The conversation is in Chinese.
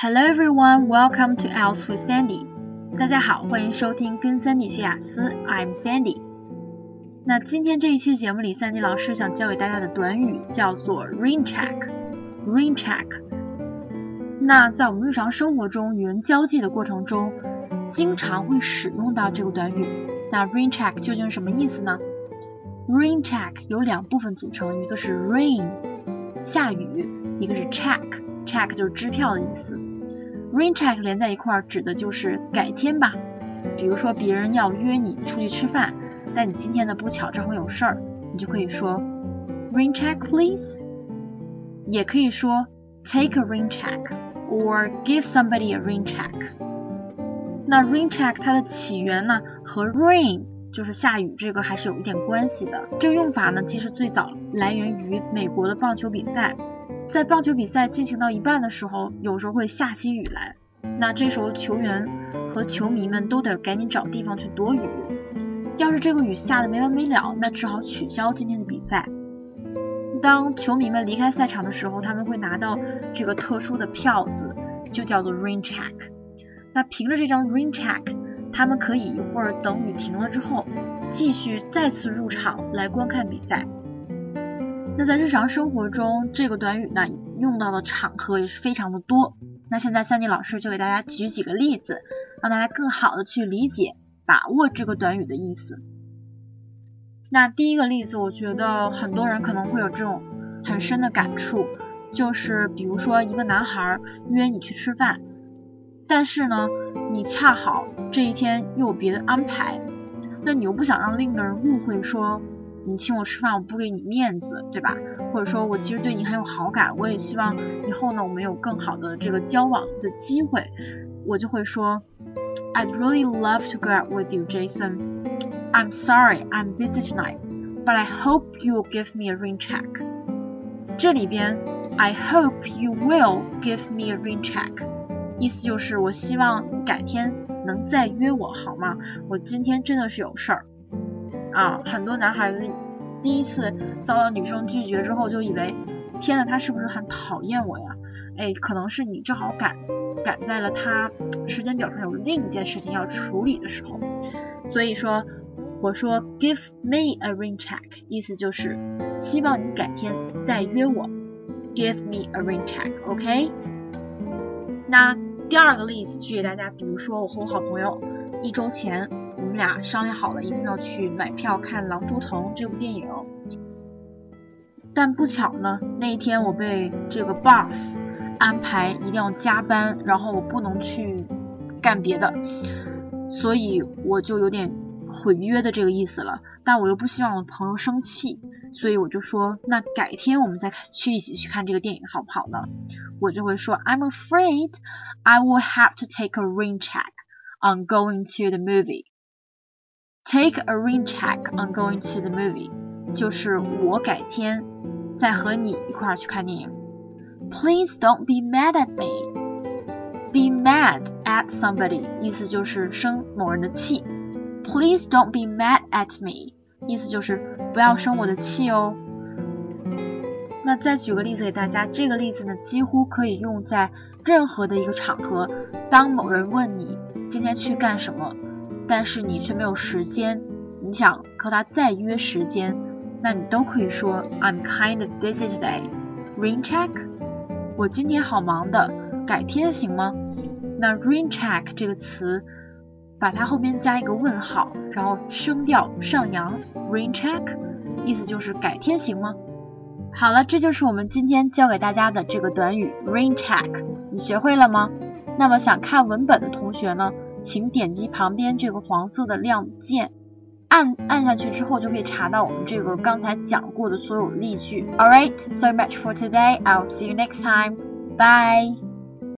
Hello everyone, welcome to Else with Sandy. 大家好，欢迎收听跟 Sandy 学雅思。I'm Sandy. 那今天这一期节目里，Sandy 老师想教给大家的短语叫做 rain check。rain check。那在我们日常生活中与人交际的过程中，经常会使用到这个短语。那 rain check 究竟是什么意思呢？rain check 由两部分组成，一个是 rain 下雨，一个是 check，check 就是支票的意思。Rain check 连在一块儿指的就是改天吧。比如说别人要约你出去吃饭，但你今天呢不巧正好有事儿，你就可以说 rain check please。也可以说 take a rain check or give somebody a rain check。那 rain check 它的起源呢和 rain 就是下雨这个还是有一点关系的。这个用法呢其实最早来源于美国的棒球比赛，在棒球比赛进行到一半的时候，有时候会下起雨来，那这时候球员和球迷们都得赶紧找地方去躲雨。要是这个雨下的没完没了，那只好取消今天的比赛。当球迷们离开赛场的时候，他们会拿到这个特殊的票子，就叫做 rain check。那凭着这张 rain check，他们可以一会儿等雨停了之后，继续再次入场来观看比赛。那在日常生活中，这个短语呢用到的场合也是非常的多。那现在三 D 老师就给大家举几个例子，让大家更好的去理解、把握这个短语的意思。那第一个例子，我觉得很多人可能会有这种很深的感触，就是比如说一个男孩约你去吃饭，但是呢，你恰好这一天又有别的安排，那你又不想让另一个人误会说你请我吃饭我不给你面子，对吧？或者说我其实对你很有好感，我也希望以后呢我们有更好的这个交往的机会，我就会说，I'd really love to go out with you, Jason. I'm sorry, I'm busy tonight, but I hope you'll give me a rain check. 这里边 I hope you will give me a rain check，意思就是我希望你改天能再约我好吗？我今天真的是有事儿啊！很多男孩子第一次遭到女生拒绝之后，就以为天呐，他是不是很讨厌我呀？哎，可能是你正好赶赶在了他时间表上有另一件事情要处理的时候，所以说。我说 give me a rain check，意思就是希望你改天再约我。Give me a rain check，OK？那第二个例子举给大家，比如说我和我好朋友一周前，我们俩商量好了一定要去买票看《狼图腾》这部电影，但不巧呢，那一天我被这个 boss 安排一定要加班，然后我不能去干别的，所以我就有点。毁约的这个意思了，但我又不希望我朋友生气，所以我就说，那改天我们再去一起去看这个电影好不好呢？我就会说，I'm afraid I will have to take a rain check on going to the movie. Take a rain check on going to the movie，就是我改天再和你一块儿去看电影。Please don't be mad at me. Be mad at somebody，意思就是生某人的气。Please don't be mad at me，意思就是不要生我的气哦。那再举个例子给大家，这个例子呢几乎可以用在任何的一个场合。当某人问你今天去干什么，但是你却没有时间，你想和他再约时间，那你都可以说 I'm kind of busy today. Rain check，我今天好忙的，改天行吗？那 rain check 这个词。把它后边加一个问号，然后声调上扬，rain check，意思就是改天行吗？好了，这就是我们今天教给大家的这个短语 rain check，你学会了吗？那么想看文本的同学呢，请点击旁边这个黄色的亮键，按按下去之后就可以查到我们这个刚才讲过的所有例句。All right, so much for today. I'll see you next time. Bye.